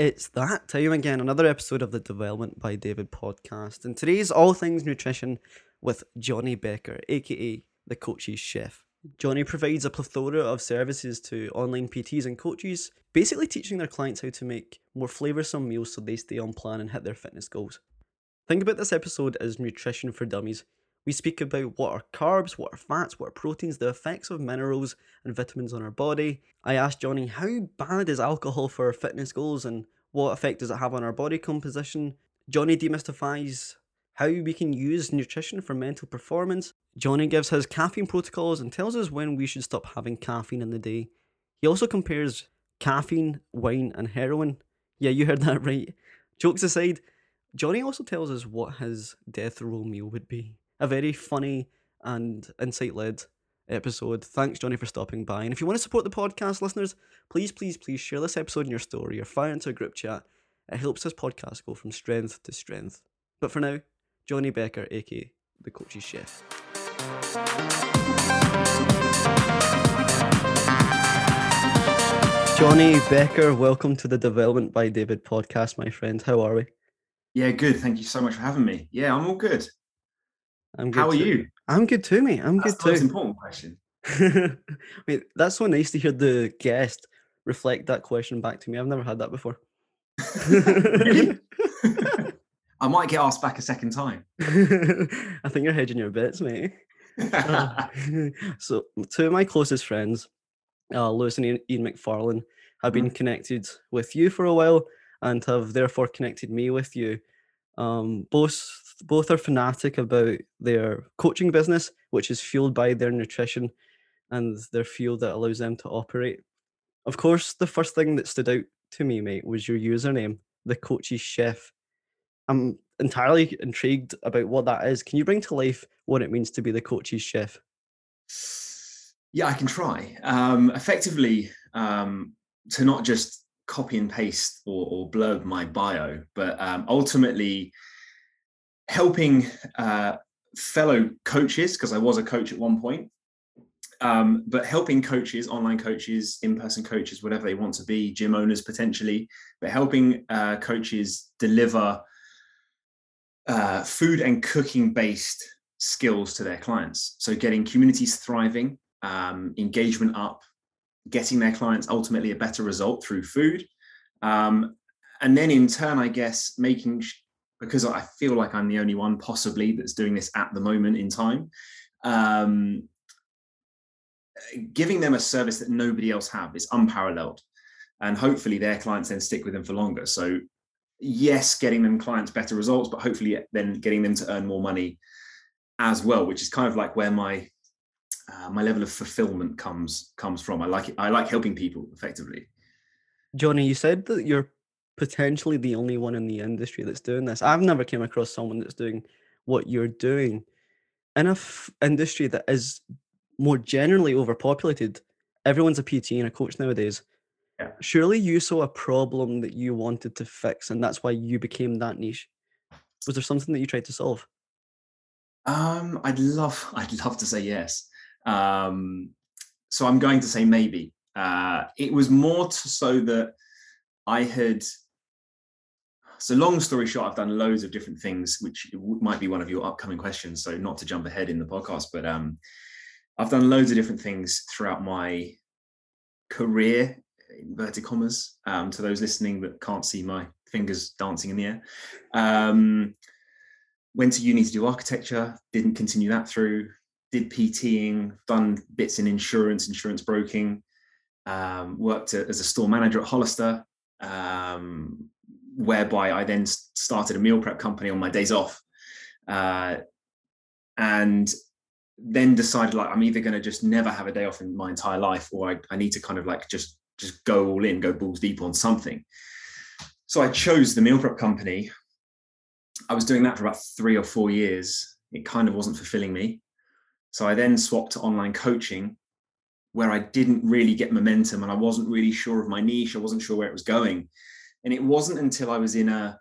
It's that time again, another episode of the Development by David podcast. And today's All Things Nutrition with Jonny Becker, aka the Coach's Chef. Jonny provides a plethora of services to online PTs and coaches, basically teaching their clients how to make more flavoursome meals so they stay on plan and hit their fitness goals. Think about this episode as nutrition for dummies. We speak about what are carbs, what are fats, what are proteins, the effects of minerals and vitamins on our body. I asked Jonny how bad is alcohol for our fitness goals and what effect does it have on our body composition. Jonny demystifies how we can use nutrition for mental performance. Jonny gives his caffeine protocols and tells us when we should stop having caffeine in the day. He also compares caffeine, wine, and heroin. Yeah, you heard that right. Jokes aside, Jonny also tells us what his death row meal would be a very funny and insight led episode. Thanks, Jonny, for stopping by. And if you want to support the podcast, listeners, please, please, please share this episode in your story or fire into a group chat. It helps this podcast go from strength to strength. But for now, Jonny Becker, aka the Coach's Chef. Jonny Becker, welcome to the Development by David podcast, my friend. How are we? Yeah, good. Thank you so much for having me. Yeah, I'm all good. I'm good. How are too. you? I'm good too, mate. I'm That's good the most too. important question. Wait, that's so nice to hear the guest reflect that question back to me. I've never had that before. Really? I might get asked back a second time. I think you're hedging your bets, mate. so, two of my closest friends, uh, Lewis and Ian, Ian McFarlane, have been connected with you for a while and have therefore connected me with you. Um, both both are fanatic about their coaching business, which is fueled by their nutrition and their fuel that allows them to operate. Of course, the first thing that stood out to me, mate, was your username, the Coach's Chef. I'm entirely intrigued about what that is. Can you bring to life what it means to be the Coach's Chef? yeah, I can try. Um, effectively, um, to not just copy and paste or, or blurb my bio, but um, ultimately helping uh, fellow coaches, because I was a coach at one point, um, but helping coaches, online coaches, in-person coaches, whatever they want to be, gym owners potentially, but helping uh, coaches deliver uh, food and cooking based skills to their clients. So getting communities thriving, um, engagement up, getting their clients ultimately a better result through food. Um, and then in turn, I guess, making, because I feel like I'm the only one possibly that's doing this at the moment in time, um, giving them a service that nobody else have is unparalleled. And hopefully their clients then stick with them for longer. So yes, getting them clients better results, but hopefully then getting them to earn more money as well, which is kind of like where my uh, my level of fulfillment comes comes from. I like it. I like helping people effectively. Johnny, you said that you're potentially the only one in the industry that's doing this. I've never came across someone that's doing what you're doing in a f- industry that is more generally overpopulated. Everyone's a PT and a coach nowadays. Yeah. Surely you saw a problem that you wanted to fix, and that's why you became that niche. Was there something that you tried to solve? Um, I'd love, I'd love to say yes. Um, so I'm going to say maybe. Uh, it was more to, so that I had. So long story short, I've done loads of different things, which might be one of your upcoming questions. So not to jump ahead in the podcast, but um, I've done loads of different things throughout my career, inverted commas, um, to those listening that can't see my fingers dancing in the air. Um, went to uni to do architecture, didn't continue that through, did PTing, done bits in insurance, insurance broking, um, worked as a store manager at Hollister, um, whereby I then started a meal prep company on my days off. Uh, and then decided like I'm either going to just never have a day off in my entire life, or I, I need to kind of like just just go all in, go balls deep on something. So I chose the meal prep company. I was doing that for about three or four years. It kind of wasn't fulfilling me. So I then swapped to online coaching, where I didn't really get momentum and I wasn't really sure of my niche. I wasn't sure where it was going. And it wasn't until I was in a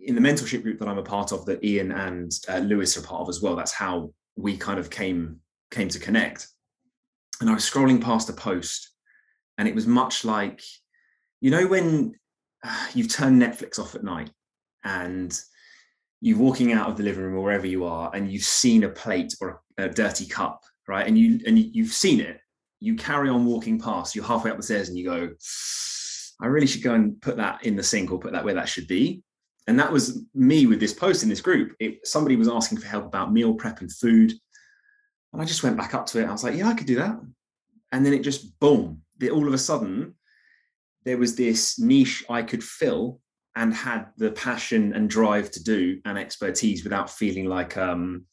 in the mentorship group that I'm a part of that Ian and uh, Lewis are part of as well. That's how we kind of came came to connect. And I was scrolling past a post, and it was much like, you know, when you've turned Netflix off at night and you're walking out of the living room or wherever you are and you've seen a plate or a, a dirty cup right and you and you've seen it you carry on walking past you're halfway up the stairs and you go i really should go and put that in the sink or put that where that should be. And that was me with this post in this group. It, somebody was asking for help about meal prep and food. And i just went back up to it. I was like yeah i could do that. And then it just boom all of a sudden there was this niche i could fill and had the passion and drive to do and expertise without feeling like um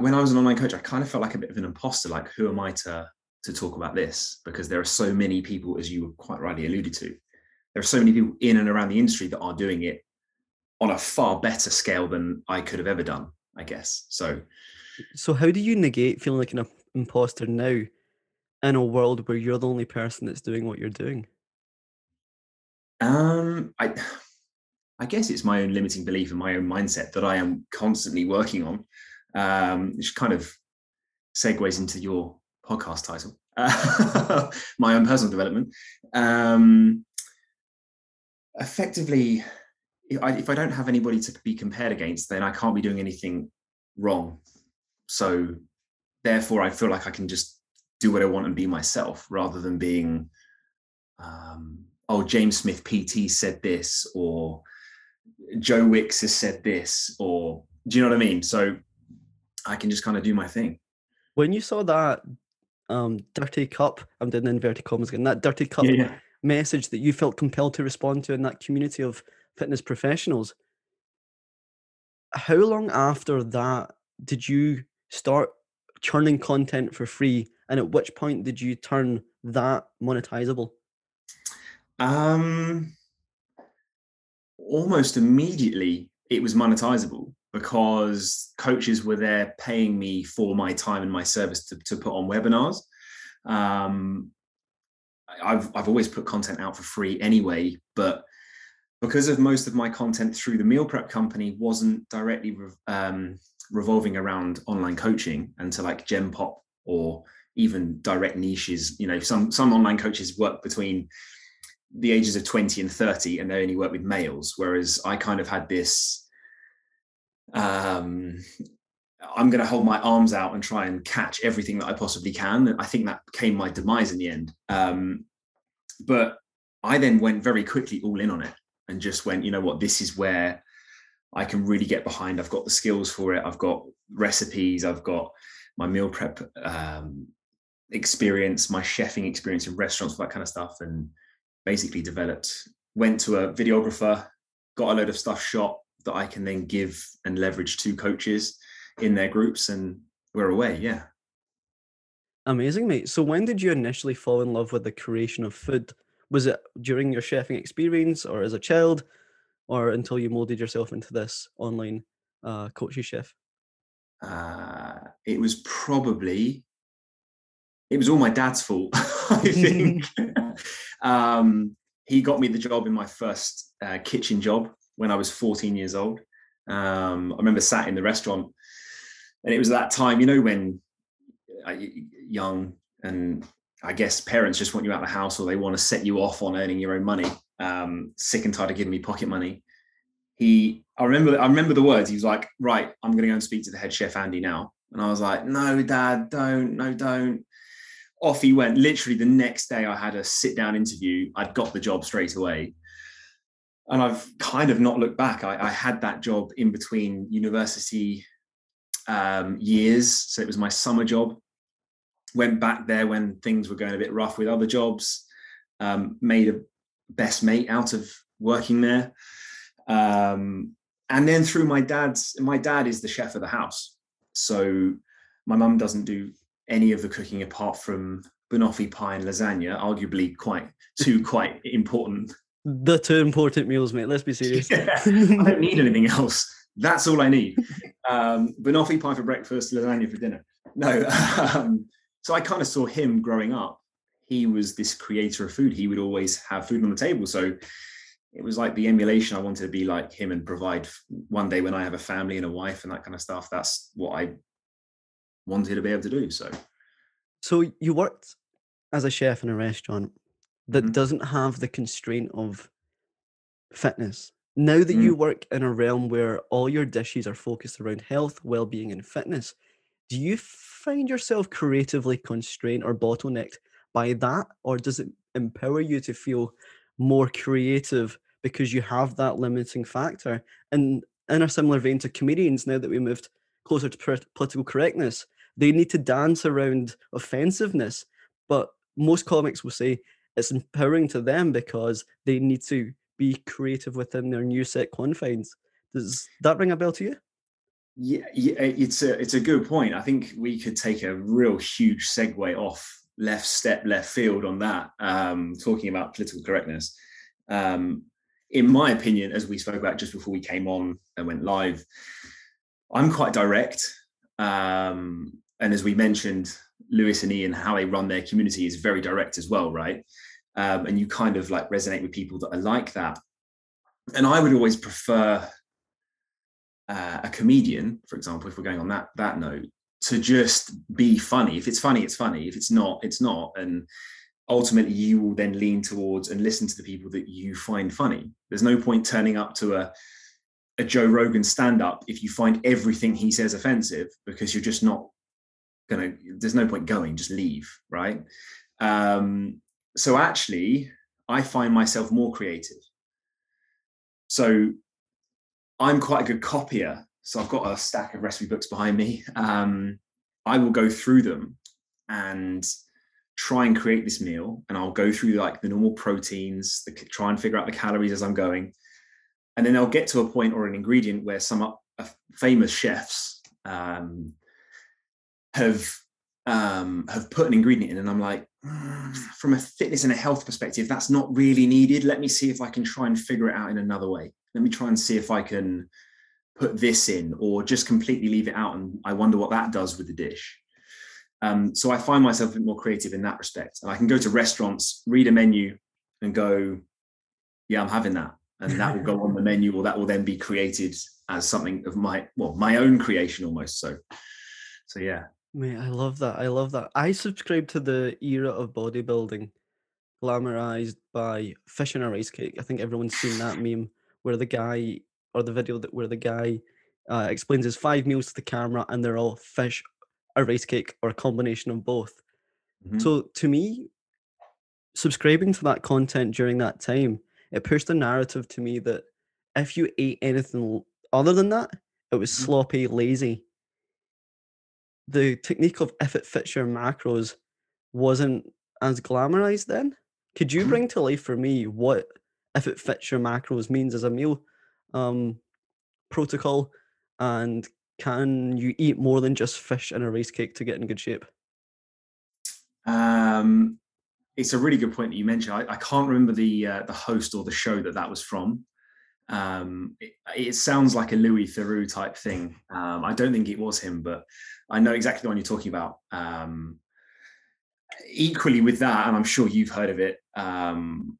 when I was an online coach, I kind of felt like a bit of an imposter. Like, who am I to to talk about this? Because there are so many people, as you quite rightly alluded to, there are so many people in and around the industry that are doing it on a far better scale than I could have ever done. I guess so. So, how do you negate feeling like an imposter now in a world where you're the only person that's doing what you're doing? Um, I, I guess it's my own limiting belief and my own mindset that I am constantly working on, um, which kind of segues into your podcast title, my own personal development. Um, effectively, if I, if I don't have anybody to be compared against, then I can't be doing anything wrong. So, therefore, I feel like I can just do what I want and be myself rather than being um, oh, James Smith PT said this, or Joe Wicks has said this, or do you know what I mean? So I can just kind of do my thing. When you saw that um, dirty cup, I'm doing inverted commas again, that dirty cup yeah, yeah. message that you felt compelled to respond to in that community of fitness professionals, how long after that did you start churning content for free? And at which point did you turn that monetizable? Um, almost immediately, it was monetizable because coaches were there paying me for my time and my service to, to put on webinars. Um, I've I've always put content out for free anyway, but because of most of my content through the meal prep company wasn't directly um, revolving around online coaching and to like Gen Pop or even direct niches. You know, some some online coaches work between the ages of 20 and 30 and they only work with males whereas i kind of had this um i'm going to hold my arms out and try and catch everything that i possibly can. And i think that became my demise in the end. Um but i then went very quickly all in on it and just went you know what? This is where i can really get behind. I've got the skills for it. I've got recipes. I've got my meal prep um experience my chefing experience in restaurants that kind of stuff and basically developed, went to a videographer, got a load of stuff shot that I can then give and leverage to coaches in their groups, and we're away. Yeah. Amazing, mate. So, when did you initially fall in love with the creation of food? Was it during your chefing experience, or as a child, or until you molded yourself into this online uh, coachy chef? Uh, it was probably it was all my dad's fault, I think. um, he got me the job in my first uh, kitchen job when I was 14 years old. Um, I remember sat in the restaurant, and it was that time, you know, when uh, young and I guess parents just want you out of the house or they want to set you off on earning your own money. Um, sick and tired of giving me pocket money. He, I remember, I remember the words. He was like, "Right, I'm going to go and speak to the head chef Andy now." And I was like, "No, Dad, don't, no, don't." off he went. Literally the next day, I had a sit down interview. I'd got the job straight away. And I've kind of not looked back. I, I had that job in between university um, years. So it was my summer job. Went back there when things were going a bit rough with other jobs. Um, made a best mate out of working there. Um, and then through my dad's, my dad is the chef of the house. So my mum doesn't do any of the cooking apart from banoffee pie and lasagna, arguably quite two quite important. The two important meals, mate. Let's be serious. yeah, I don't need anything else. That's all I need. Um, banoffee pie for breakfast, lasagna for dinner. No, um, so I kind of saw him growing up. He was this creator of food. He would always have food on the table. So it was like the emulation. I wanted to be like him and provide one day when I have a family and a wife and that kind of stuff. That's what I wanted to be able to do. So, so you worked as a chef in a restaurant that mm-hmm. doesn't have the constraint of fitness. Now that Mm. you work in a realm where all your dishes are focused around health, well-being, and fitness, do you find yourself creatively constrained or bottlenecked by that, or does it empower you to feel more creative because you have that limiting factor? And in a similar vein to comedians, now that we moved closer to political correctness, they need to dance around offensiveness, but most comics will say it's empowering to them because they need to be creative within their new set confines. Does that ring a bell to you? Yeah, yeah, it's a it's a good point. I think we could take a real huge segue off left step left field on that, um, talking about political correctness. Um, in my opinion, as we spoke about just before we came on and went live, I'm quite direct. Um, and as we mentioned, Lewis and Ian, how they run their community is very direct as well, right? Um, and you kind of like resonate with people that are like that. And I would always prefer uh, a comedian, for example, if we're going on that that note, to just be funny. If it's funny, it's funny. If it's not, it's not. And ultimately, you will then lean towards and listen to the people that you find funny. There's no point turning up to a a Joe Rogan stand up if you find everything he says offensive because you're just not gonna. There's no point going. Just leave, right? Um, so actually, I find myself more creative. So I'm quite a good copier. So I've got a stack of recipe books behind me. Um, I will go through them and try and create this meal. And I'll go through like the normal proteins, the, try and figure out the calories as I'm going. And then I'll get to a point or an ingredient where some uh, famous chefs um, have um, have put an ingredient in, and I'm like, mm, from a fitness and a health perspective, that's not really needed. Let me see if I can try and figure it out in another way. Let me try and see if I can put this in, or just completely leave it out. And I wonder what that does with the dish. Um, so I find myself a bit more creative in that respect. And I can go to restaurants, read a menu, and go, "Yeah, I'm having that," and that will go on the menu, or that will then be created as something of my well, my own creation almost. So, so yeah. Mate, I love that. I love that. I subscribe to the era of bodybuilding, glamorized by fish and a rice cake. I think everyone's seen that meme where the guy or the video that where the guy uh, explains his five meals to the camera and they're all fish, a rice cake, or a combination of both. Mhm. So to me, subscribing to that content during that time, it pushed the narrative to me that if you ate anything other than that, it was Mhm. sloppy, lazy. The technique of if it fits your macros wasn't as glamorized then. Could you Mhm. bring to life for me what if it fits your macros means as a meal um, protocol? And can you eat more than just fish and a rice cake to get in good shape? Um, it's a really good point that you mentioned. I, I can't remember the uh, the host or the show that that was from. Um, it, it sounds like a Louis Theroux type thing. Um, I don't think it was him, but I know exactly the one you're talking about. Um, equally with that, and I'm sure you've heard of it. Um,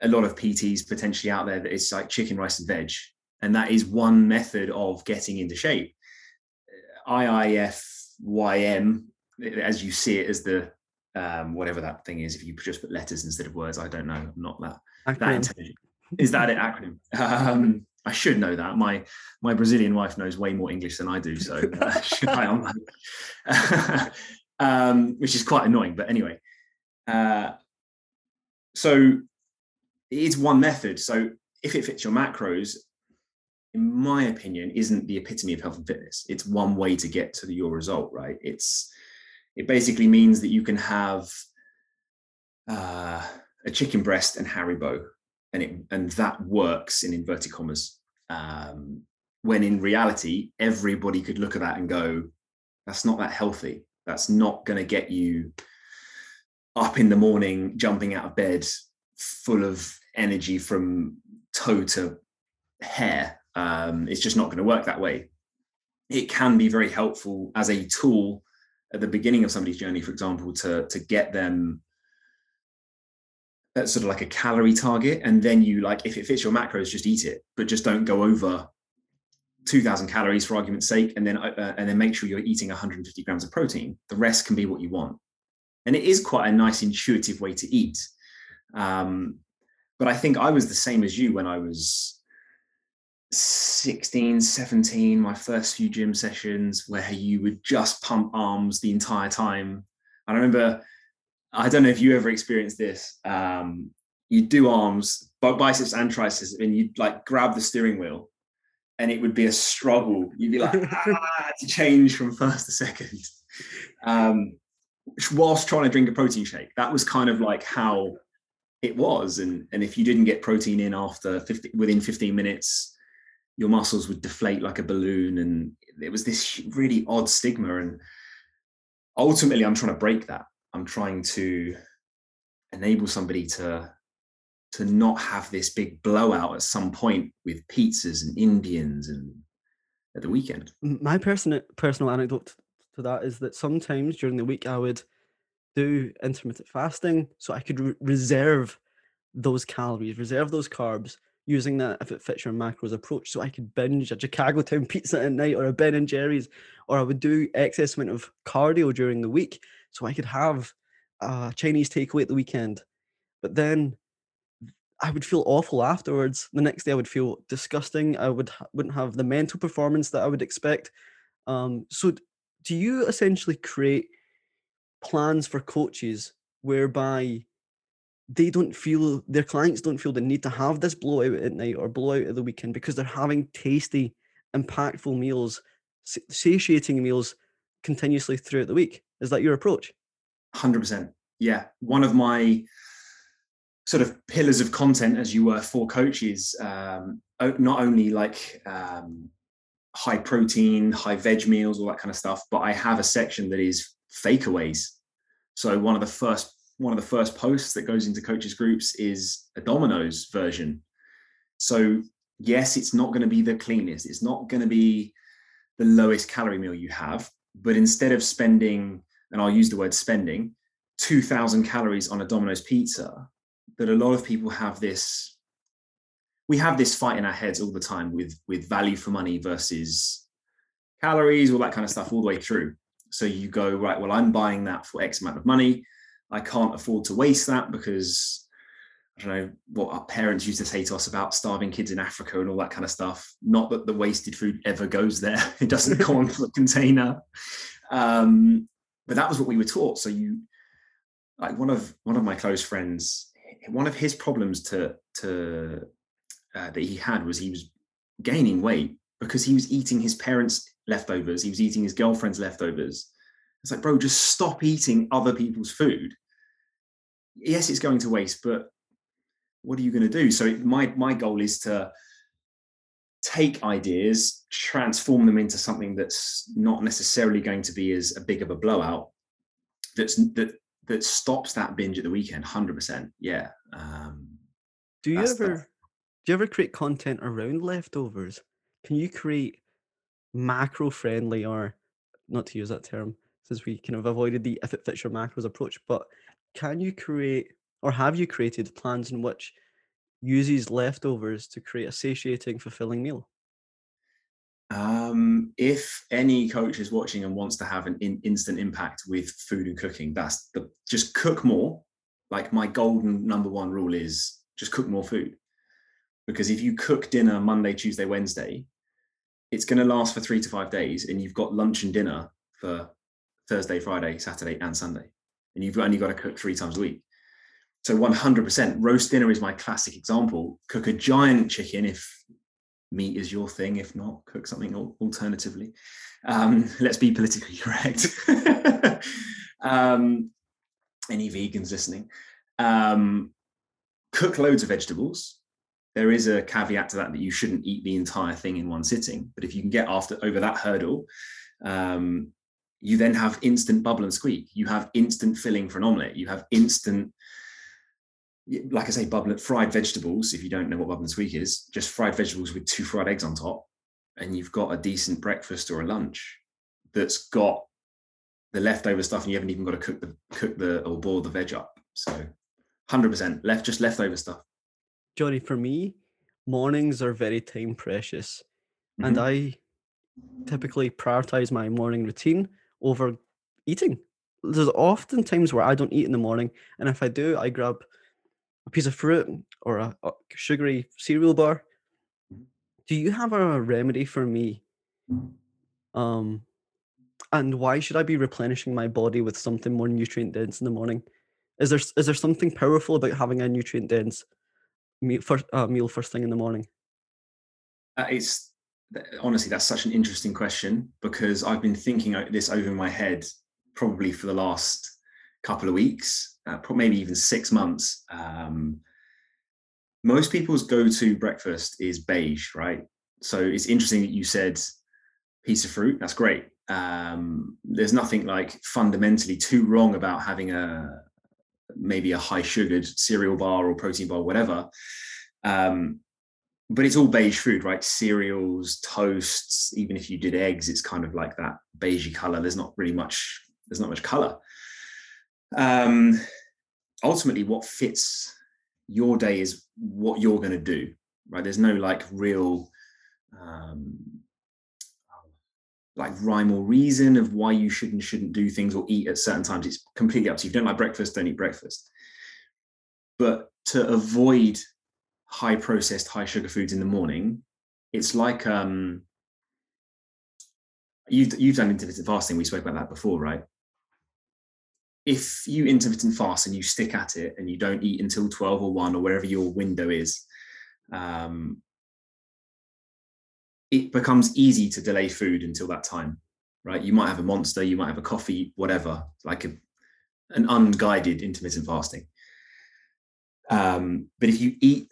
a lot of PTs potentially out there that is like chicken, rice, and veg, and that is one method of getting into shape. IIFYM, as you see it as the um, whatever that thing is. If you just put letters instead of words, I don't know. I'm not that that intelligent. Is that an acronym? Um, I should know that. My my Brazilian wife knows way more English than I do, so uh, I um, which is quite annoying. But anyway, uh, so it's one method. So if it fits your macros, in my opinion, isn't the epitome of health and fitness. It's one way to get to your result, right? It's it basically means that you can have uh, a chicken breast and Haribo, and it and that works in inverted commas. Um, when in reality, everybody could look at that and go, "That's not that healthy. That's not going to get you up in the morning, jumping out of bed, full of energy from toe to hair. Um, it's just not going to work that way. It can be very helpful as a tool at the beginning of somebody's journey, for example, to to get them sort of like a calorie target, and then you like if it fits your macros, just eat it, but just don't go over 2000 calories for argument's sake and then uh, and then make sure you're eating 150 grams of protein. The rest can be what you want. And it is quite a nice intuitive way to eat. Um, but I think I was the same as you when I was 16, 17, my first few gym sessions where you would just pump arms the entire time. I remember, I don't know if you ever experienced this. Um, you do arms, both biceps and triceps, and you'd like grab the steering wheel and it would be a struggle. You'd be like, ah, to change from first to second. Um, whilst trying to drink a protein shake. That was kind of like how it was. And, and if you didn't get protein in after 50, within 15 minutes, your muscles would deflate like a balloon. And it was this really odd stigma. And ultimately, I'm trying to break that. I'm trying to enable somebody to to not have this big blowout at some point with pizzas and Indians and at the weekend. My personal personal anecdote to that is that sometimes during the week I would do intermittent fasting so I could re- reserve those calories, reserve those carbs using that if it fits your macros approach. So I could binge a Chicago Town pizza at night or a Ben and Jerry's, or I would do excess amount of cardio during the week so I could have a Chinese takeaway at the weekend. But then I would feel awful afterwards. The next day, I would feel disgusting. I would wouldn't have the mental performance that I would expect. Um, so, do you essentially create plans for coaches whereby they don't feel their clients don't feel the need to have this blowout at night or blowout at the weekend because they're having tasty, impactful meals, satiating meals continuously throughout the week? Is that your approach? Hundred percent. Yeah, one of my sort of pillars of content as you were for coaches um, not only like um, high protein high veg meals all that kind of stuff but i have a section that is fakeaways so one of the first one of the first posts that goes into coaches groups is a domino's version so yes it's not going to be the cleanest it's not going to be the lowest calorie meal you have but instead of spending and i'll use the word spending 2000 calories on a domino's pizza that a lot of people have this we have this fight in our heads all the time with with value for money versus calories all that kind of stuff all the way through. So you go right well i'm buying that for x amount of money. I can't afford to waste that because i don't know what our parents used to say to us about starving kids in africa and all that kind of stuff not that the wasted food ever goes there it doesn't go onto the container um, but that was what we were taught so you like one of one of my close friends one of his problems to to uh, that he had was he was gaining weight because he was eating his parents' leftovers. He was eating his girlfriend's leftovers. It's like, bro, just stop eating other people's food. Yes, it's going to waste, but what are you going to do? So my my goal is to take ideas, transform them into something that's not necessarily going to be as a big of a blowout. That's that that stops that binge at the weekend 100% yeah um, do you ever do you ever create content around leftovers can you create macro friendly or not to use that term since we kind of avoided the if it fits your macros approach but can you create or have you created plans in which uses leftovers to create a satiating fulfilling meal um, if any coach is watching and wants to have an in, instant impact with food and cooking, that's the just cook more. Like my golden number one rule is just cook more food. Because if you cook dinner Monday, Tuesday, Wednesday, it's going to last for three to five days, and you've got lunch and dinner for Thursday, Friday, Saturday, and Sunday, and you've only got to cook three times a week. So 100% roast dinner is my classic example. Cook a giant chicken if meat is your thing. If not, cook something alternatively. Um, let's be politically correct. um, any vegans listening? Um, cook loads of vegetables. There is a caveat to that that you shouldn't eat the entire thing in one sitting. But if you can get after over that hurdle, um, you then have instant bubble and squeak. You have instant filling for an omelette. You have instant like I say, bubbling fried vegetables. If you don't know what bubble and squeak is, just fried vegetables with two fried eggs on top, and you've got a decent breakfast or a lunch that's got the leftover stuff, and you haven't even got to cook the cook the or boil the veg up. So, hundred percent left, just leftover stuff. Jonny, for me, mornings are very time precious, mm-hmm. and I typically prioritize my morning routine over eating. There's often times where I don't eat in the morning, and if I do, I grab a piece of fruit or a, a sugary cereal bar. Mhm. Do you have a remedy for me? Um, and why should I be replenishing my body with something more nutrient dense in the morning? Is there is there something powerful about having a nutrient dense meal first uh, meal first thing in the morning? Uh, it's honestly that's such an interesting question because I've been thinking this over in my head probably for the last couple of weeks, uh, maybe even six months. Um, most people's go-to breakfast is beige, right? So it's interesting that you said piece of fruit. That's great. Um, there's nothing like fundamentally too wrong about having a maybe a high sugared cereal bar or protein bar, whatever. Um, but it's all beige food, right? Cereals, toasts, even if you did eggs, it's kind of like that beigey color. There's not really much, there's not much color. Um, ultimately, what fits your day is what you're going to do, right? There's no like real, um, like rhyme or reason of why you should and shouldn't do things or eat at certain times. It's completely up to you. If you don't like breakfast, don't eat breakfast. But to avoid high processed, high sugar foods in the morning, it's like um you've you've done intermittent fasting. We spoke about that before, right? If you intermittent fast and you stick at it and you don't eat until 12 or 1 or wherever your window is, um, it becomes easy to delay food until that time, right? You might have a monster, you might have a coffee, whatever, like a, an unguided intermittent fasting. Um, but if you eat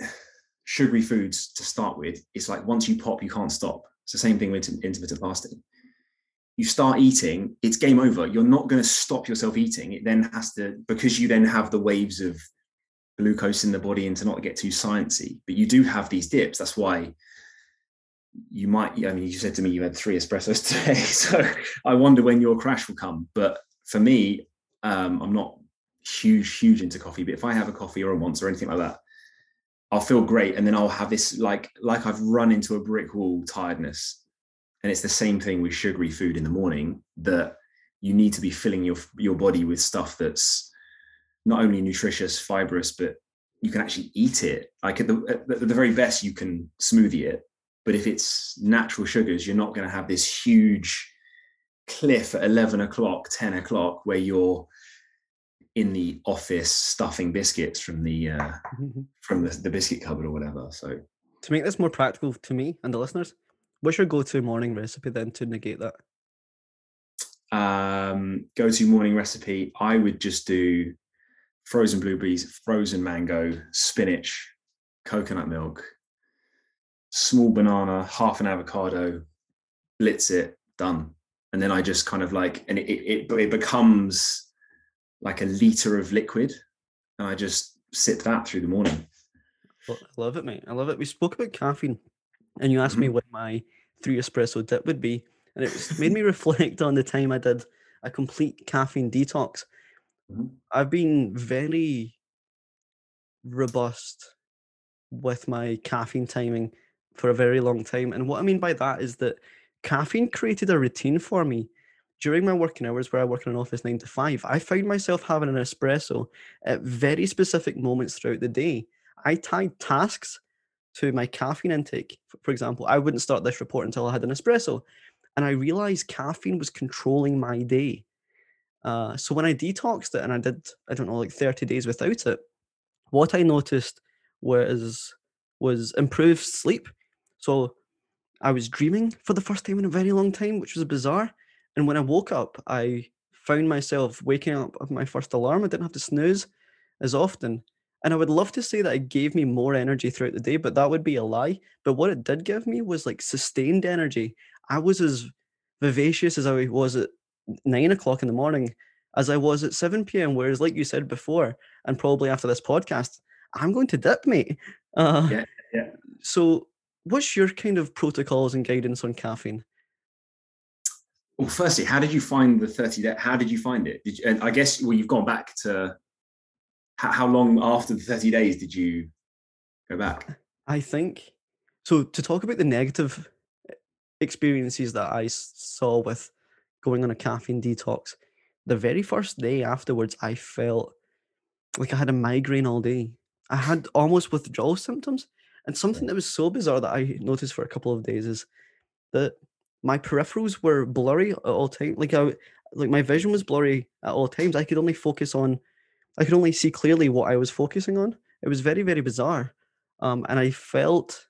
sugary foods to start with, it's like once you pop, you can't stop. It's the same thing with intermittent fasting. You start eating, it's game over. You're not going to stop yourself eating. It then has to, because you then have the waves of glucose in the body and to not get too sciencey, but you do have these dips. That's why you might, I mean, you said to me you had three espressos today. So I wonder when your crash will come. But for me, um, I'm not huge, huge into coffee, but if I have a coffee or a once or anything like that, I'll feel great. And then I'll have this like, like I've run into a brick wall tiredness. And it's the same thing with sugary food in the morning that you need to be filling your, your body with stuff that's not only nutritious, fibrous, but you can actually eat it. Like at the, at the very best, you can smoothie it. But if it's natural sugars, you're not going to have this huge cliff at 11 o'clock, 10 o'clock, where you're in the office stuffing biscuits from the uh, from the, the biscuit cupboard or whatever. So to make this more practical to me and the listeners, what's your go-to morning recipe then to negate that? um, go to morning recipe, I would just do frozen blueberries, frozen mango, spinach, coconut milk, small banana, half an avocado, blitz it, done. And then I just kind of like, and it, it, it becomes like a liter of liquid. And I just sip that through the morning. I love it, mate. I love it. We spoke about caffeine, and you asked me what my three espresso dip would be, and it made me reflect on the time I did a complete caffeine detox. Mhm. I've been very robust with my caffeine timing for a very long time, and what I mean by that is that caffeine created a routine for me. During my working hours, where I work in an office nine to five, I found myself having an espresso at very specific moments throughout the day. I tied tasks to my caffeine intake. For example, I wouldn't start this report until I had an espresso. And I realized caffeine was controlling my day. Uh, so when I detoxed it and I did, I don't know, like 30 days without it, what I noticed was was improved sleep. So I was dreaming for the first time in a very long time, which was bizarre. And when I woke up, I found myself waking up of my first alarm. I didn't have to snooze as often. And I would love to say that it gave me more energy throughout the day, but that would be a lie. But what it did give me was like sustained energy. I was as vivacious as I was at nine o'clock in the morning as I was at 7 p.m. Whereas, like you said before, and probably after this podcast, I'm going to dip, mate. Uh, Yeah, yeah. So, what's your kind of protocols and guidance on caffeine? Well, firstly, how did you find the 30 day? How did you find it? Did you, and I guess, well, you've gone back to how, how long after the 30 days did you go back? I think so. To talk about the negative eh, experiences that I saw with going on a caffeine detox, the very first day afterwards, I felt like I had a migraine all day. I had almost withdrawal symptoms. And something that was so bizarre that I noticed for a couple of days is that my peripherals were blurry at all times. Like I, like my vision was blurry at all times. I could only focus on, I could only see clearly what I was focusing on. It was very very bizarre, um, and I felt,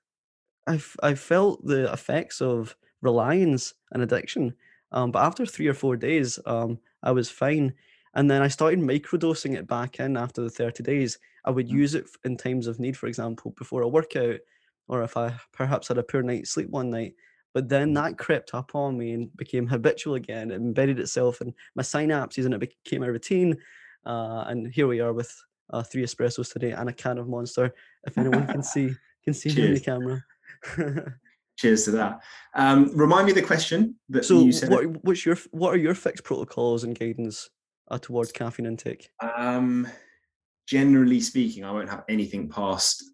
I I felt the effects of reliance and addiction. Um, but after three or four days, um, I was fine. And then I started microdosing it back in after the 30 days. I would Mm. use it in times of need, for example, before a workout, or if I perhaps had a poor night's sleep one night. But then Mm. that crept up on me and became habitual again. It embedded itself in my synapses and it became a routine. Uh, and here we are with uh, three espressos today and a can of Monster. If anyone can see, can see me in the camera. Cheers to that. Um, remind me the question that so, you said. what, what's your what are your fixed protocols and guidance uh, towards caffeine intake? Um, generally speaking, I won't have anything past.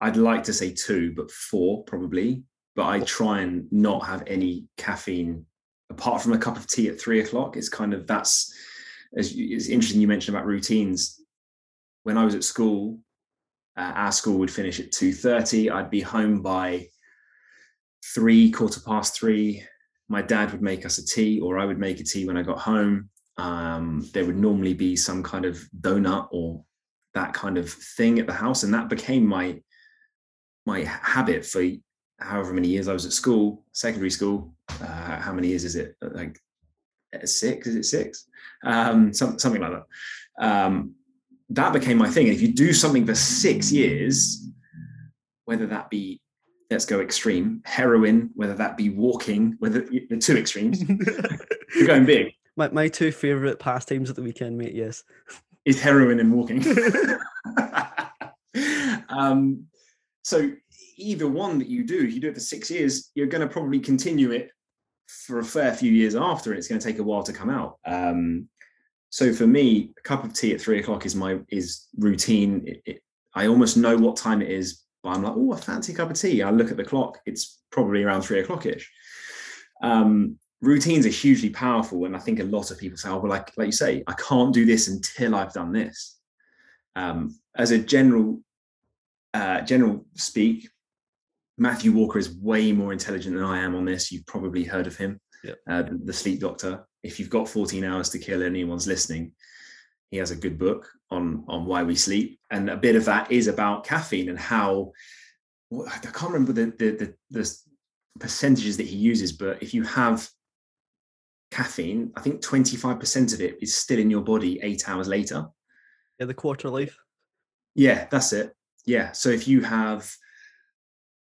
I'd like to say two, but four probably. But I try and not have any caffeine apart from a cup of tea at three o'clock. It's kind of that's as you, it's interesting you mentioned about routines. When I was at school, uh, our school would finish at two thirty. I'd be home by three, quarter past three. My dad would make us a tea, or I would make a tea when I got home um, there would normally be some kind of donut or that kind of thing at the house, and that became my my habit for however many years I was at school, secondary school. Uh, how many years is it? Like six? Is it six? Um, some, something like that. Um, that became my thing. And if you do something for six years, whether that be let's go extreme heroin, whether that be walking, whether the two extremes, you're going big. my, my two favorite pastimes at the weekend, mate. Yes. is heroin and walking. um, so either one that you do, if you do it for six years, you're going to probably continue it for a fair few years after, and it's going to take a while to come out. Um, so for me, a cup of tea at three o'clock is my is routine. It, it, I almost know what time it is, but I'm like, oh, a fancy cup of tea. I look at the clock; it's probably around three o'clock ish. Um, routines are hugely powerful and i think a lot of people say oh well like like you say i can't do this until i've done this um, as a general uh, general speak matthew walker is way more intelligent than i am on this you've probably heard of him Yep. uh, the, the sleep doctor if you've got 14 hours to kill anyone's listening he has a good book on on why we sleep and a bit of that is about caffeine and how well, i can't remember the the, the, the percentages that he uses but if you have caffeine, I think 25% of it is still in your body eight hours later. Yeah, the quarter life. Yeah, that's it. Yeah. So if you have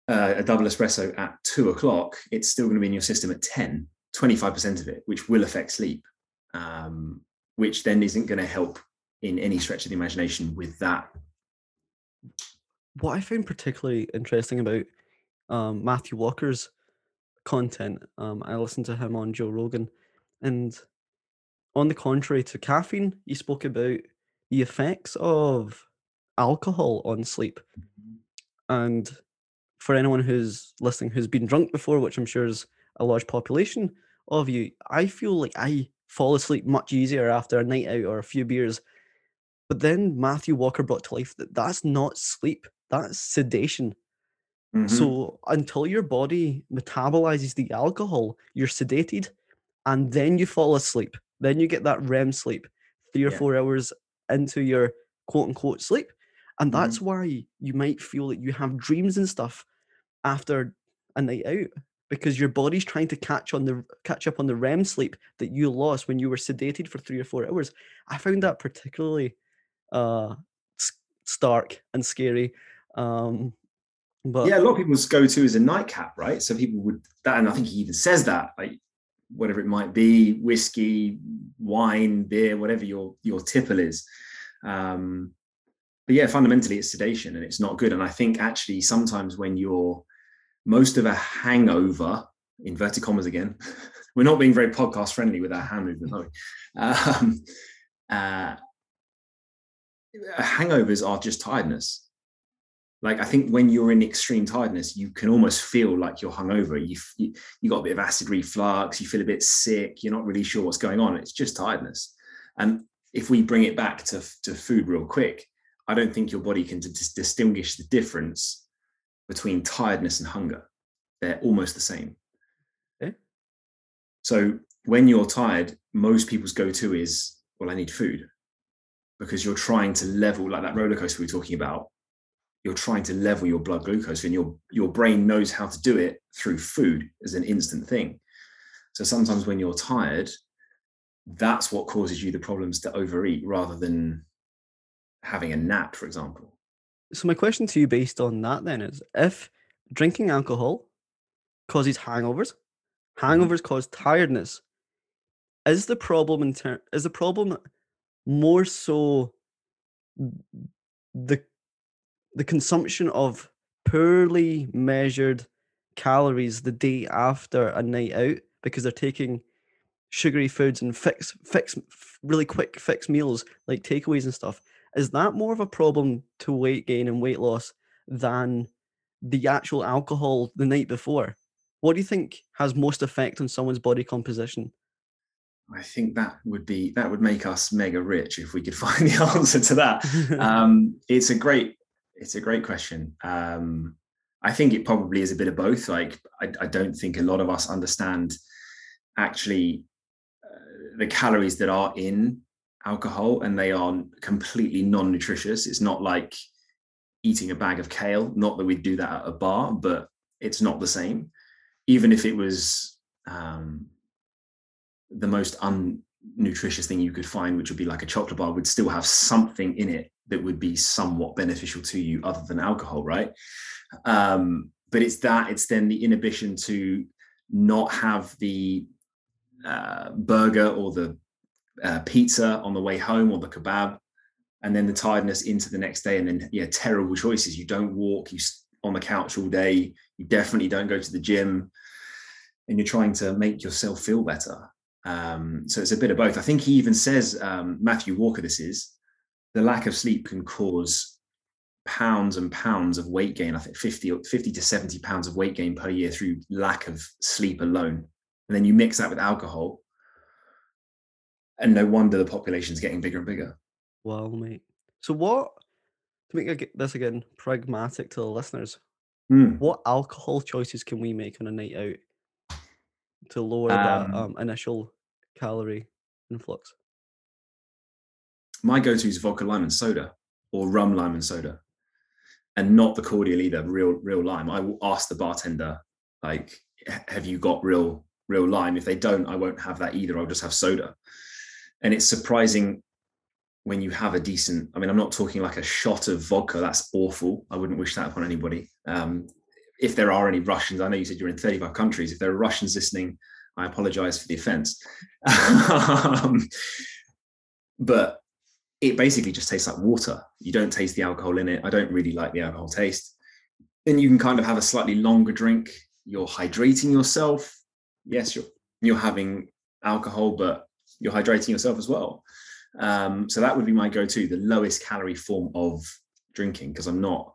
uh, a double espresso at two o'clock, it's still going to be in your system at 10, 25% of it, which will affect sleep, um, which then isn't going to help in any stretch of the imagination with that. What I found particularly interesting about um, Matthew Walker's content, um, I listened to him on Joe Rogan, and on the contrary to caffeine, he spoke about the effects of alcohol on sleep. And for anyone who's listening who's been drunk before, which I'm sure is a large population of you, I feel like I fall asleep much easier after a night out or a few beers. But then Matthew Walker brought to life that that's not sleep, that's sedation. Mhm. So until your body metabolizes the alcohol, you're sedated and then you fall asleep. Then you get that REM sleep, three or Yeah. four hours into your quote unquote sleep. And Mhm. that's why you might feel that you have dreams and stuff after a night out because your body's trying to catch on the catch up on the REM sleep that you lost when you were sedated for three or four hours. I found that particularly uh stark and scary. Um but yeah, a lot of people's go to is a nightcap, right? So people would that, and I think he even says that, like whatever it might be, whiskey, wine, beer, whatever your your tipple is. Um, but yeah, fundamentally, it's sedation and it's not good. And I think actually sometimes when you're most of a hangover, inverted commas again, we're not being very podcast friendly with our hand movement, are we? Um, uh, hangovers are just tiredness like I think when you're in extreme tiredness, you can almost feel like you're hungover. You, you you got a bit of acid reflux. You feel a bit sick. You're not really sure what's going on. It's just tiredness. And if we bring it back to to food real quick, I don't think your body can dis- distinguish the difference between tiredness and hunger. They're almost the same. Okay. So when you're tired, most people's go-to is, well, I need food. Because you're trying to level, like that roller coaster we were talking about, you're trying to level your blood glucose and your your brain knows how to do it through food as an instant thing. So sometimes when you're tired, that's what causes you the problems to overeat rather than having a nap, for example. So my question to you based on that then is if drinking alcohol causes hangovers, mm-hmm. hangovers cause tiredness, is the problem in ter- is the problem more so the the consumption of poorly measured calories the day after a night out because they're taking sugary foods and fix fix really quick fix meals like takeaways and stuff is that more of a problem to weight gain and weight loss than the actual alcohol the night before what do you think has most effect on someone's body composition I think that would be that would make us mega rich if we could find the answer to that. Um, it's a great it's a great question. Um, I think it probably is a bit of both. Like I, I don't think a lot of us understand actually uh, the calories that are in alcohol, and they are completely non-nutritious. It's not like eating a bag of kale. Not that we'd do that at a bar, but it's not the same. Even if it was um, the most unnutritious thing you could find, which would be like a chocolate bar, would still have something in it that would be somewhat beneficial to you other than alcohol, right? Um, but it's that, it's then the inhibition to not have the uh, burger or the uh, pizza on the way home or the kebab, and then the tiredness into the next day. And then, yeah, terrible choices. You don't walk, you on the couch all day, you definitely don't go to the gym, and you're trying to make yourself feel better. Um, so it's a bit of both. I think he even says, um, Matthew Walker, this is the lack of sleep can cause pounds and pounds of weight gain. I think 50, 50 to 70 pounds of weight gain per year through lack of sleep alone. And then you mix that with alcohol. And no wonder the population's getting bigger and bigger. Well, mate. So what to make this again pragmatic to the listeners, Mm. what alcohol choices can we make on a night out to lower that Um, um, initial calorie influx? my go-to is vodka lime and soda or rum lime and soda and not the cordial either real real lime i will ask the bartender like have you got real real lime if they don't i won't have that either i'll just have soda and it's surprising when you have a decent i mean i'm not talking like a shot of vodka that's awful i wouldn't wish that upon anybody um, if there are any russians i know you said you're in 35 countries if there are russians listening i apologize for the offense um, but it basically just tastes like water. You don't taste the alcohol in it. I don't really like the alcohol taste. Then you can kind of have a slightly longer drink. You're hydrating yourself. Yes, you're you're having alcohol, but you're hydrating yourself as well. Um, so that would be my go-to, the lowest calorie form of drinking, because I'm not.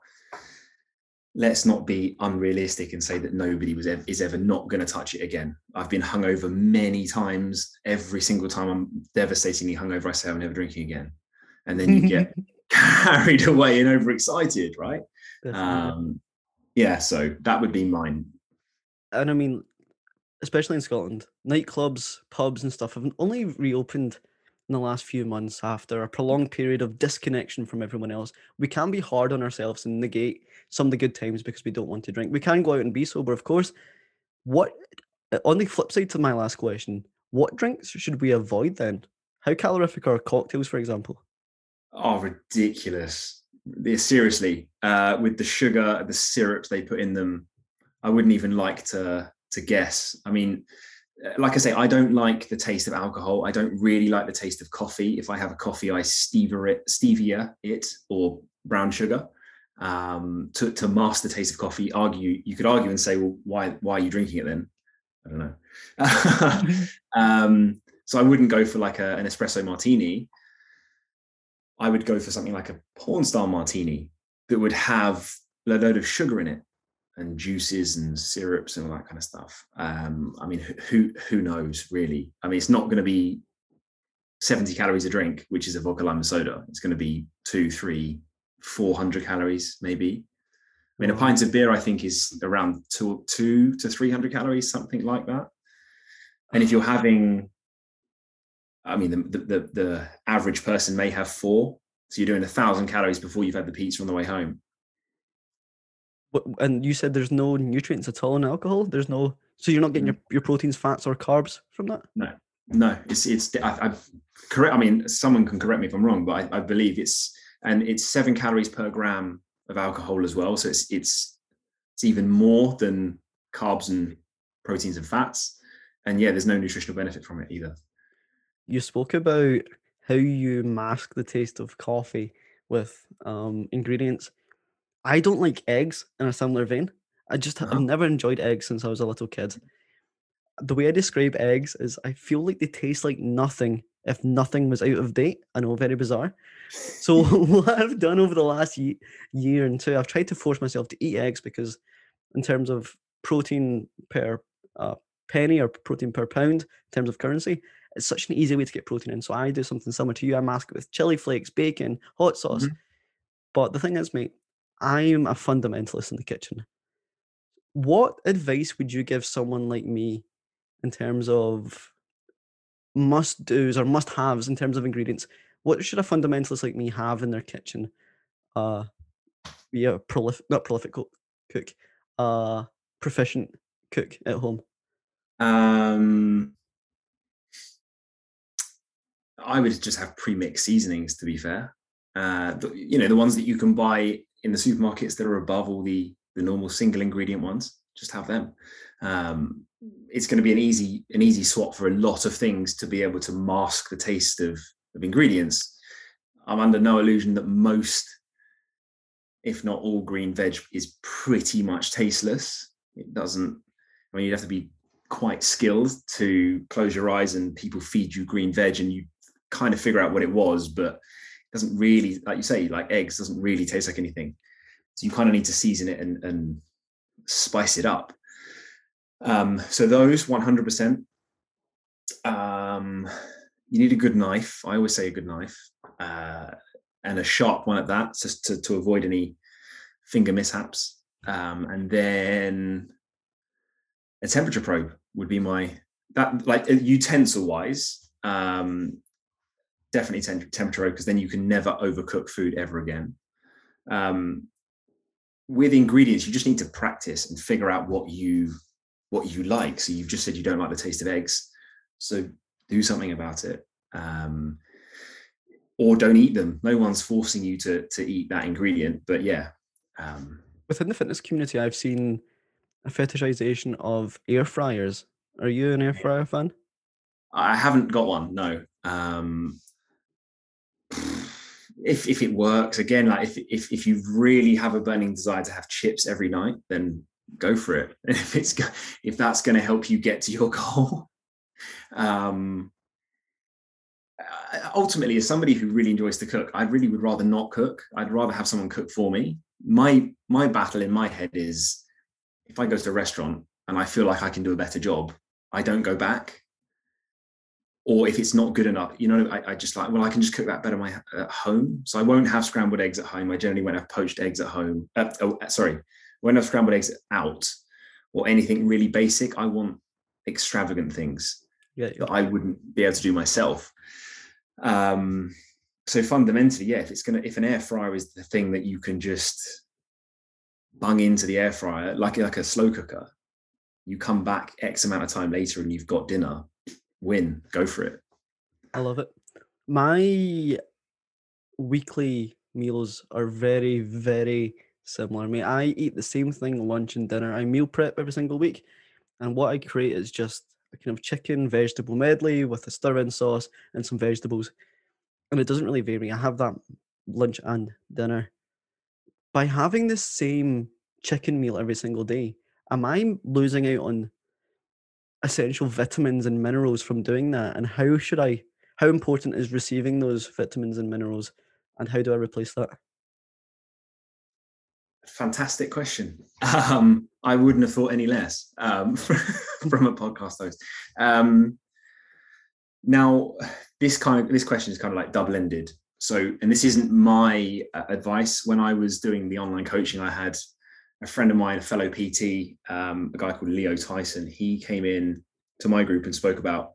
Let's not be unrealistic and say that nobody was ever, is ever not going to touch it again. I've been hungover many times. Every single time I'm devastatingly hungover, I say I'm never drinking again and then you get carried away and overexcited, right? Um, yeah, so that would be mine. and I mean, especially in Scotland, nightclubs, pubs, and stuff have only reopened in the last few months after a prolonged period of disconnection from everyone else. We can be hard on ourselves and negate some of the good times because we don't want to drink. We can go out and be sober, of course. What, on the flip side to my last question, what drinks should we avoid then? How calorific are cocktails, for example? Oh, ridiculous. Seriously, uh, with the sugar, the syrups they put in them, I wouldn't even like to to guess. I mean, uh, like I say, I don't like the taste of alcohol. I don't really like the taste of coffee. If I have a coffee, I stevia it, stevia it or brown sugar um, to to mask the taste of coffee. Argue, you could argue and say, well, why why are you drinking it then? I don't know. um, so I wouldn't go for like a, an espresso martini. I would go for something like a porn star martini that would have a load of sugar in it and juices and syrups and all that kind of stuff. Um, I mean, who- who knows really? I mean, it's not going to be 70 calories a drink, which is a vodka lime and soda. It's going to be two, three, 400 calories, maybe. I mean, a pint of beer, I think, is around two, two to 300 calories, something like that. And if you're having, I mean, the, the, the average person may have four. So you're doing a thousand calories before you've had the pizza on the way home. And you said there's no nutrients at all in alcohol. There's no, so you're not getting your, your proteins, fats, or carbs from that. No, no. It's it's. I, I correct. I mean, someone can correct me if I'm wrong, but I, I believe it's and it's seven calories per gram of alcohol as well. So it's it's it's even more than carbs and proteins and fats. And yeah, there's no nutritional benefit from it either. You spoke about how you mask the taste of coffee with um, ingredients. I don't like eggs in a similar vein. I just uh-huh. I've never enjoyed eggs since I was a little kid. The way I describe eggs is I feel like they taste like nothing if nothing was out of date. I know, very bizarre. So what I've done over the last ye- year and two, I've tried to force myself to eat eggs because, in terms of protein per uh, penny or protein per pound in terms of currency, it's such an easy way to get protein in. So I do something similar to you. I mask it with chili flakes, bacon, hot sauce. Mm-hmm. But the thing is, mate, I am a fundamentalist in the kitchen. What advice would you give someone like me in terms of must do's or must haves in terms of ingredients? What should a fundamentalist like me have in their kitchen? Uh, be a prolific, not prolific cook, cook, uh, proficient cook at home. Um, I would just have pre-mixed seasonings. To be fair, uh, the, you know the ones that you can buy in the supermarkets that are above all the the normal single ingredient ones. Just have them. Um, it's going to be an easy an easy swap for a lot of things to be able to mask the taste of of ingredients. I'm under no illusion that most, if not all, green veg is pretty much tasteless. It doesn't. I mean, you'd have to be quite skilled to close your eyes and people feed you green veg and you kind of figure out what it was, but doesn't really, like you say, like eggs doesn't really taste like anything. So you kind of need to season it and, and spice it up. Um, so those 100%. Um, you need a good knife. I always say a good knife, uh, and a sharp one at that, just to, to avoid any finger mishaps. Um, and then a temperature probe would be my that like utensil wise. Um, definitely temp- temperature because then you can never overcook food ever again. Um, with ingredients, you just need to practice and figure out what you what you like. So you've just said you don't like the taste of eggs, so do something about it. Um, or don't eat them. No one's forcing you to to eat that ingredient. But yeah. Um, Within the fitness community, I've seen a fetishization of air fryers. Are you an air fryer fan? I haven't got one. No. Um, if if it works again like if if if you really have a burning desire to have chips every night then go for it. If it's if that's going to help you get to your goal. Um ultimately as somebody who really enjoys to cook i really would rather not cook. I'd rather have someone cook for me. My my battle in my head is if i go to a restaurant and i feel like i can do a better job i don't go back or if it's not good enough, you know, I, I, just like, well, I can just cook that better my, at home. So I won't have scrambled eggs at home. I generally won't have poached eggs at home. Uh, oh, uh, sorry, won't have scrambled eggs out or anything really basic. I want extravagant things yeah, yeah. that I wouldn't be able to do myself. Um, so fundamentally, yeah, if it's gonna, if an air fryer is the thing that you can just bung into the air fryer like like a slow cooker, you come back X amount of time later and you've got dinner win. Go for it. I love it. My weekly meals are very, very similar. I mean, I eat the same thing lunch and dinner. I meal prep every single week. And what I create is just a kind of chicken vegetable medley with a stir in sauce and some vegetables. And it doesn't really vary. I have that lunch and dinner. By having the same chicken meal every single day, am I losing out on essential vitamins and minerals from doing that? And how should I, how important is receiving those vitamins and minerals? And how do I replace that? Fantastic question. Um, I wouldn't have thought any less um, from a podcast host. Um, now, this kind of this question is kind of like double-ended. So, and this isn't my uh, advice. When I was doing the online coaching, I had a friend of mine, a fellow PT, um, a guy called Leo Tyson. He came in to my group and spoke about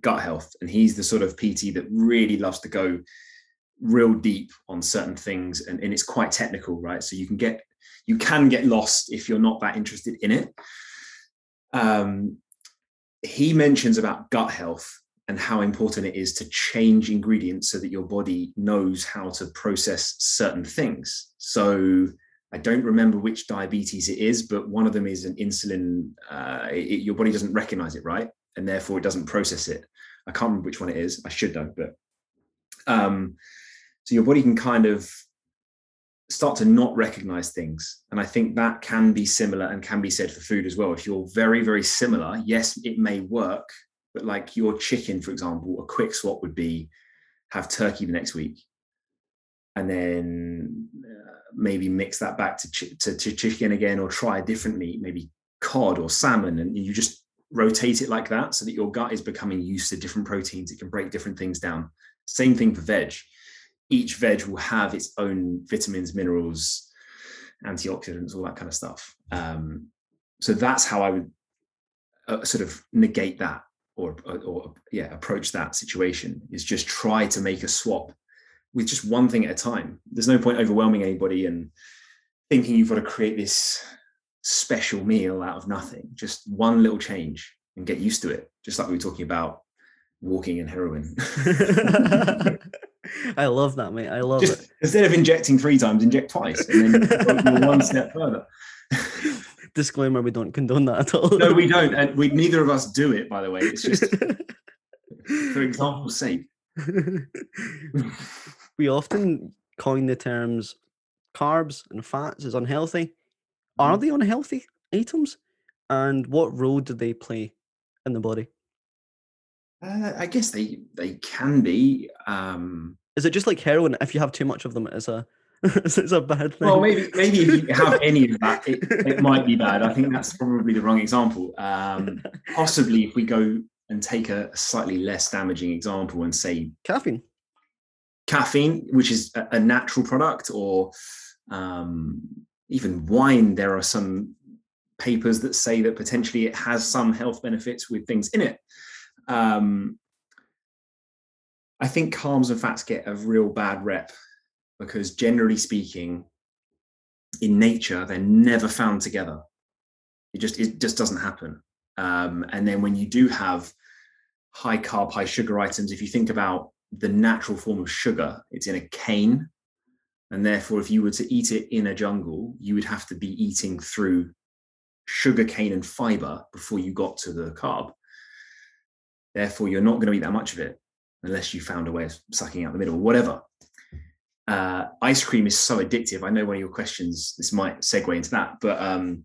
gut health. And he's the sort of PT that really loves to go real deep on certain things. And, and it's quite technical, right? So you can get, you can get lost if you're not that interested in it. Um, he mentions about gut health and how important it is to change ingredients so that your body knows how to process certain things. So I don't remember which diabetes it is, but one of them is an insulin. Uh, it, your body doesn't recognize it, right? And therefore it doesn't process it. I can't remember which one it is. I should know, but um, so your body can kind of start to not recognize things. And I think that can be similar and can be said for food as well. If you're very, very similar, yes, it may work, but like your chicken, for example, a quick swap would be have turkey the next week and then maybe mix that back to, ch- to, to chicken again or try a different meat, maybe cod or salmon, and you just rotate it like that so that your gut is becoming used to different proteins. It can break different things down. Same thing for veg. Each veg will have its own vitamins, minerals, antioxidants, all that kind of stuff. Um, so that's how I would uh, sort of negate that or, or, or yeah approach that situation is just try to make a swap with just one thing at a time. There's no point overwhelming anybody and thinking you've got to create this special meal out of nothing. Just one little change and get used to it. Just like we were talking about walking and heroin. I love that, mate. I love Just, it. Instead of injecting three times, inject twice, and then one step further. Disclaimer: We don't condone that at all. no, we don't, and we neither of us do it. By the way, it's just for example's sake. We often coin the terms carbs and fats as unhealthy. Are Mhm. they unhealthy items? And what role do they play in the body? Uh, I guess they they can be. Um, Is it just like heroin? If you have too much of them, it's a it's a bad thing. well, maybe maybe if you have any of that, it, it might be bad. I think that's probably the wrong example. Um, possibly, if we go and take a slightly less damaging example and say Caffeine. Caffeine, which is a, natural product, or um, even wine, there are some papers that say that potentially it has some health benefits with things in it. Um, I think carbs and fats get a real bad rep because, generally speaking, in nature they're never found together. It just it just doesn't happen. Um, and then when you do have high carb, high sugar items, if you think about the natural form of sugar, it's in a cane. And therefore, if you were to eat it in a jungle, you would have to be eating through sugar cane and fiber before you got to the carb. Therefore, you're not going to eat that much of it unless you found a way of sucking out the middle, or whatever. Uh, ice cream is so addictive. I know one of your questions, this might segue into that, but um,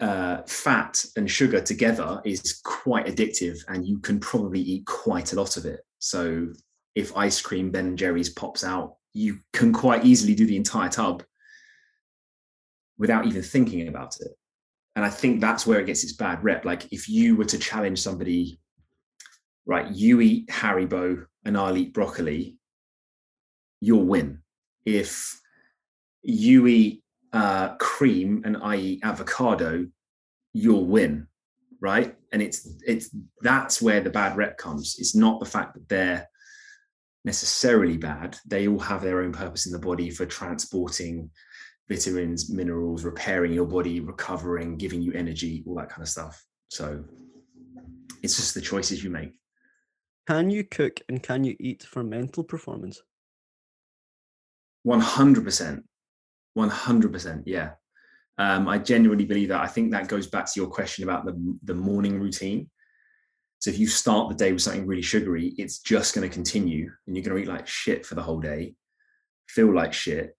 uh, fat and sugar together is quite addictive, and you can probably eat quite a lot of it. So if ice cream Ben and Jerry's pops out, you can quite easily do the entire tub without even thinking about it. And I think that's where it gets its bad rep. Like if you were to challenge somebody, right, you eat Haribo and I'll eat broccoli, you'll win. If you eat uh, cream and i.e. avocado, you'll win, right? And it's it's that's where the bad rep comes. It's not the fact that they're necessarily bad. They all have their own purpose in the body for transporting vitamins, minerals, repairing your body, recovering, giving you energy, all that kind of stuff. So it's just the choices you make. Can you cook and can you eat for mental performance? 100%. 100%. Yeah. Um, I genuinely believe that. I think that goes back to your question about the, the morning routine. So if you start the day with something really sugary, it's just going to continue and you're going to eat like shit for the whole day, feel like shit,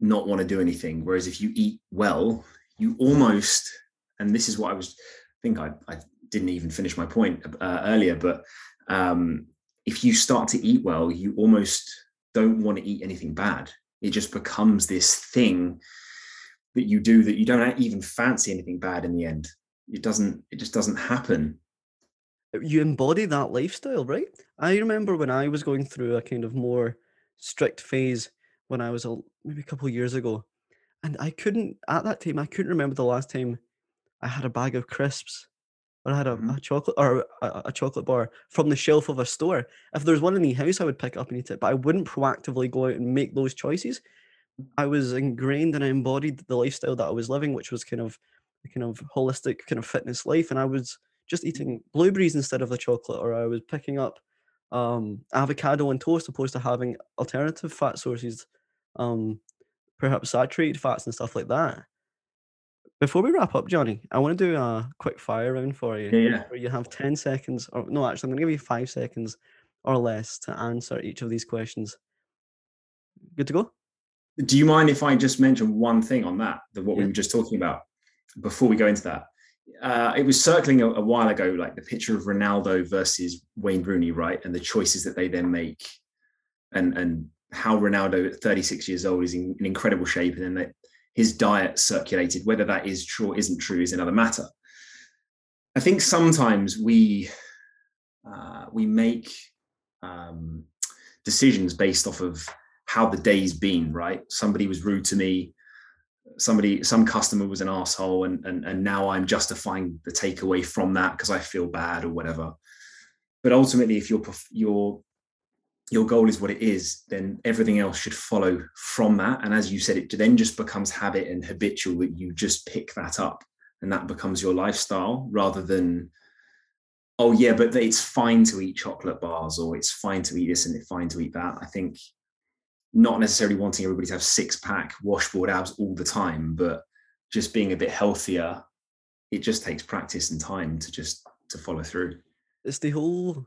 not want to do anything. Whereas if you eat well, you almost, and this is what I was, I think I, I didn't even finish my point uh, earlier, but um, if you start to eat well, you almost don't want to eat anything bad. It just becomes this thing that you do that you don't even fancy anything bad in the end. It doesn't, it just doesn't happen. You embody that lifestyle, right? I remember when I was going through a kind of more strict phase when I was a, maybe a couple years ago, and I couldn't at that time. I couldn't remember the last time I had a bag of crisps or I had a, Mhm. a chocolate or a, a chocolate bar from the shelf of a store. If there was one in the house, I would pick it up and eat it, but I wouldn't proactively go out and make those choices. I was ingrained and I embodied the lifestyle that I was living, which was kind of a kind of holistic kind of fitness life. And I was just eating blueberries instead of the chocolate, or I was picking up um, avocado and toast opposed to having alternative fat sources, um, perhaps saturated fats and stuff like that. Before we wrap up, Jonny, I want to do a quick fire round for you Yeah, yeah. where you have 10 seconds, or no, actually, I'm going to give you five seconds or less to answer each of these questions. Good to go? Do you mind if I just mention one thing on that, that what we were just talking about before we go into that? Uh, it was circling a, a while ago, like the picture of Ronaldo versus Wayne Rooney, right? And the choices that they then make, and and how Ronaldo at 36 years old is in, in incredible shape, and then his diet circulated. Whether that is true or isn't true is another matter. I think sometimes we uh, we make um, decisions based off of how the day's been, right? Somebody was rude to me, somebody, some customer was an asshole, and and and now I'm justifying the takeaway from that because I feel bad or whatever. But ultimately, if your your your goal is what it is, then everything else should follow from that. And as you said, it then just becomes habit and habitual that you just pick that up, and that becomes your lifestyle rather than oh yeah, but it's fine to eat chocolate bars or it's fine to eat this and it's fine to eat that. I think not necessarily wanting everybody to have six pack washboard abs all the time, but just being a bit healthier. It just takes practice and time to just to follow through. It's the whole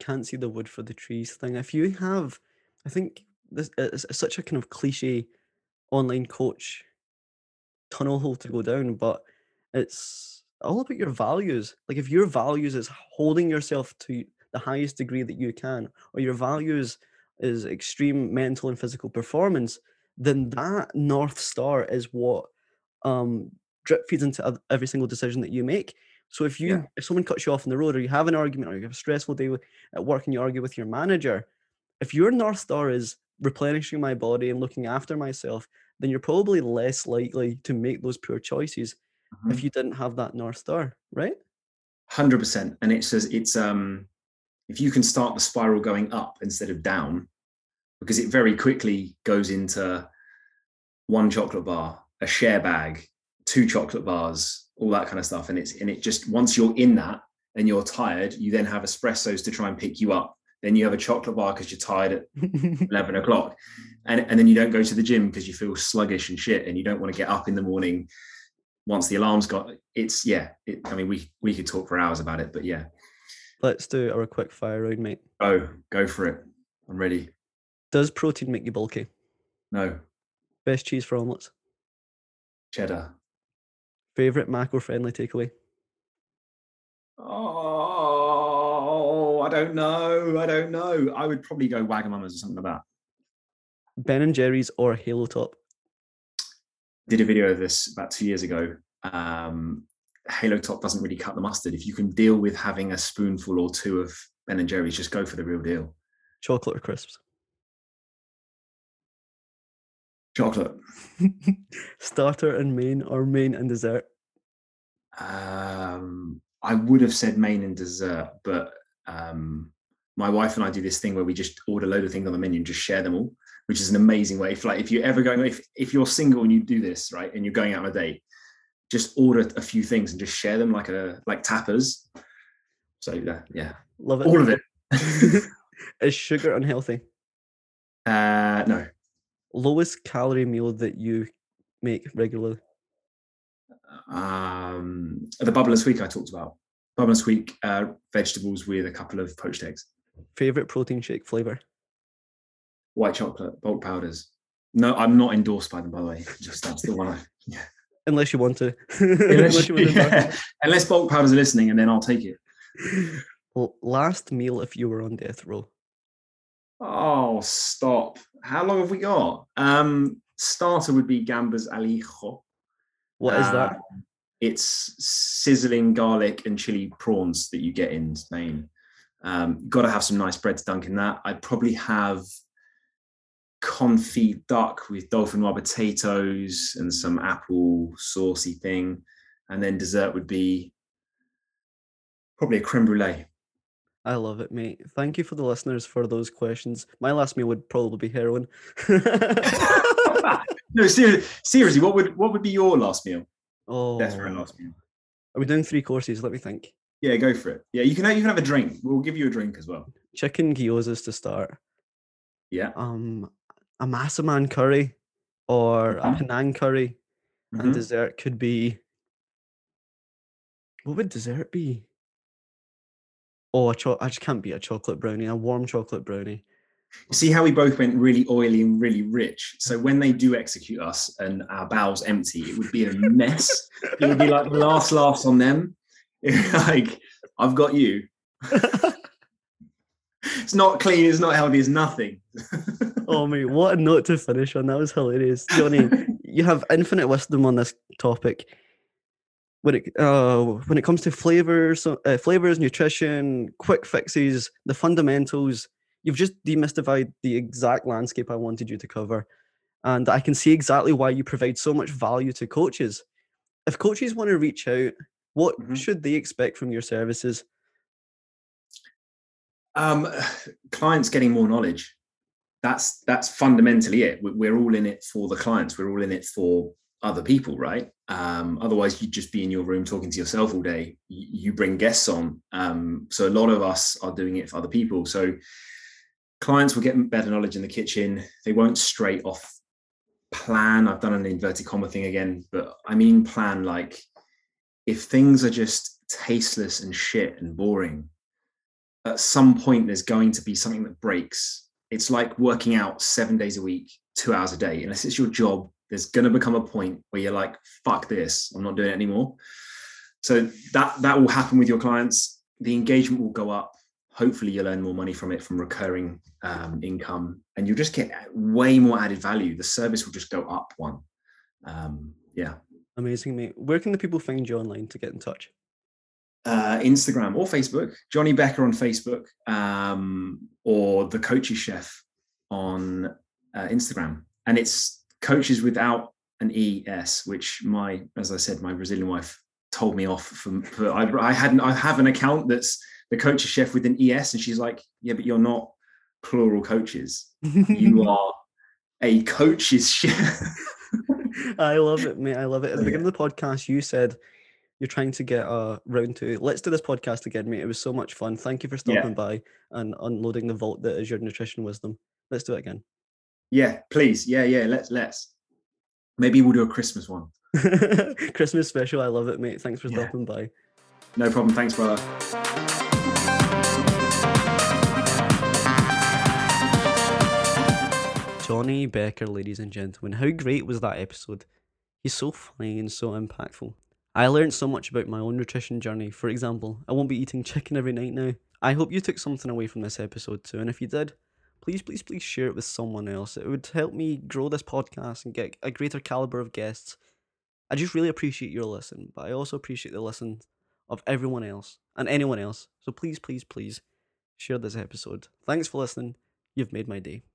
can't see the wood for the trees thing. If you have, I think this it's such a kind of cliche online coach tunnel hole to go down, but it's all about your values. Like if your values is holding yourself to the highest degree that you can, or your values is extreme mental and physical performance, then that north star is what um drip feeds into every single decision that you make. So if you Yeah. if someone cuts you off on the road or you have an argument or you have a stressful day at work and you argue with your manager, if your north star is replenishing my body and looking after myself, then you're probably less likely to make those poor choices if Mhm. you didn't have that north star, right? Hundred percent. And it says it's um if you can start the spiral going up instead of down, because it very quickly goes into one chocolate bar, a share bag, two chocolate bars, all that kind of stuff. And it's and it just once you're in that and you're tired, you then have espressos to try and pick you up. Then you have a chocolate bar because you're tired at 11 o'clock. And, and then you don't go to the gym because you feel sluggish and shit and you don't want to get up in the morning once the alarm's got it's yeah it, i mean we we could talk for hours about it but yeah Let's do our quick fire round, mate. oh go for it i'm ready Does protein make you bulky? no Best cheese for omelets? cheddar Favorite macro friendly takeaway? oh i don't know i don't know i would probably go wagamamas or something like that Ben and Jerry's or Halo Top? did a video of this about two years ago um halo top doesn't really cut the mustard if you can deal with having a spoonful or two of ben and jerry's just go for the real deal Chocolate or crisps? Chocolate Starter and main or main and dessert? Um, I would have said main and dessert, but um, my wife and I do this thing where we just order a load of things on the menu and just share them all, which is an amazing way. If like if you're ever going, if if you're single and you do this right, and you're going out on a date, just order a few things and just share them like a like tapas. So yeah, yeah, Love it. all of it. Is sugar unhealthy? Uh, no, Lowest calorie meal that you make regularly? um, the bubble and squeak I talked about. Bubble and squeak uh, vegetables with a couple of poached eggs. Favorite protein shake flavor? white chocolate bulk powders. No, I'm not endorsed by them, by the way. Just that's the one. I, yeah. Unless you want to. Unless, you want to yeah. Unless bulk powders are listening, and then I'll take it. Well, last meal if you were on death row. Oh, stop! How long have we got? Um, starter would be gambas al ajillo. What is that? Um, It's sizzling garlic and chili prawns that you get in Spain. Um, got to have some nice bread to dunk in that. I'd probably have confit duck with dauphinoise potatoes and some apple saucy thing. And then dessert would be probably a creme brulee. I love it, mate. Thank you for the listeners for those questions. My last meal would probably be heroin. no, seriously, seriously, what would what would be your last meal? oh, Desperate last meal. are we doing three courses? Let me think. Yeah, go for it. Yeah, you can have, you can have a drink. We'll give you a drink as well. Chicken gyozas to start. Yeah. Um, a massaman curry or a Mhm. Penang curry, and Mhm. dessert could be. What would dessert be? Oh, a cho- I just can't beat a chocolate brownie. A warm chocolate brownie. See how we both went really oily and really rich. So when they do execute us and our bowels empty, it would be a mess. it would be like the last laughs on them. like I've got you. it's not clean. It's not healthy. It's nothing. oh mate, what a note to finish on. That was hilarious, Jonny. you have infinite wisdom on this topic. When it uh, when it comes to flavors, uh, flavors, nutrition, quick fixes, the fundamentals, you've just demystified the exact landscape I wanted you to cover, and I can see exactly why you provide so much value to coaches. If coaches want to reach out, what Mhm. should they expect from your services? um, clients getting more knowledge. That's that's fundamentally it. We're all in it for the clients. We're all in it for other people, right? Um, otherwise, you'd just be in your room talking to yourself all day. You, bring guests on, um, so a lot of us are doing it for other people. So clients will get better knowledge in the kitchen. They won't straight off plan. I've done an inverted comma thing again, but I mean plan like if things are just tasteless and shit and boring, at some point there's going to be something that breaks. It's like working out seven days a week, two hours a day. Unless it's your job, there's going to become a point where you're like, "Fuck this! I'm not doing it anymore." So that that will happen with your clients. The engagement will go up. Hopefully, you'll earn more money from it, from recurring um, income, and you'll just get way more added value. The service will just go up one. Um, yeah. Amazing, mate. Where can the people find you online to get in touch? uh, Instagram or Facebook, Jonny Becker on Facebook, um, or the Coaches Chef on uh, Instagram. And it's coaches without an ES, which my, as I said, my Brazilian wife told me off for, for I, I hadn't, I have an account that's the Coaches Chef with an ES. And she's like, yeah, but you're not plural coaches. You are a coach's chef. I love it, mate. I love it. At the beginning of the podcast, you said you're trying to get a round two. Let's do this podcast again, mate. It was so much fun. Thank you for Yeah. stopping by and unloading the vault that is your nutrition wisdom. Let's do it again. Yeah, please. Yeah, yeah. Let's, let's. Maybe we'll do a Christmas one. Christmas special. I love it, mate. Thanks for Yeah. stopping by. No problem. Thanks, brother. Jonny Becker, ladies and gentlemen. How great was that episode? He's so funny and so impactful. I learned so much about my own nutrition journey. For example, I won't be eating chicken every night now. I hope you took something away from this episode too, and if you did, please, please, please share it with someone else. It would help me grow this podcast and get a greater caliber of guests. I just really appreciate your listen, but I also appreciate the listen of everyone else and anyone else. So please, please, please share this episode. Thanks for listening. You've made my day.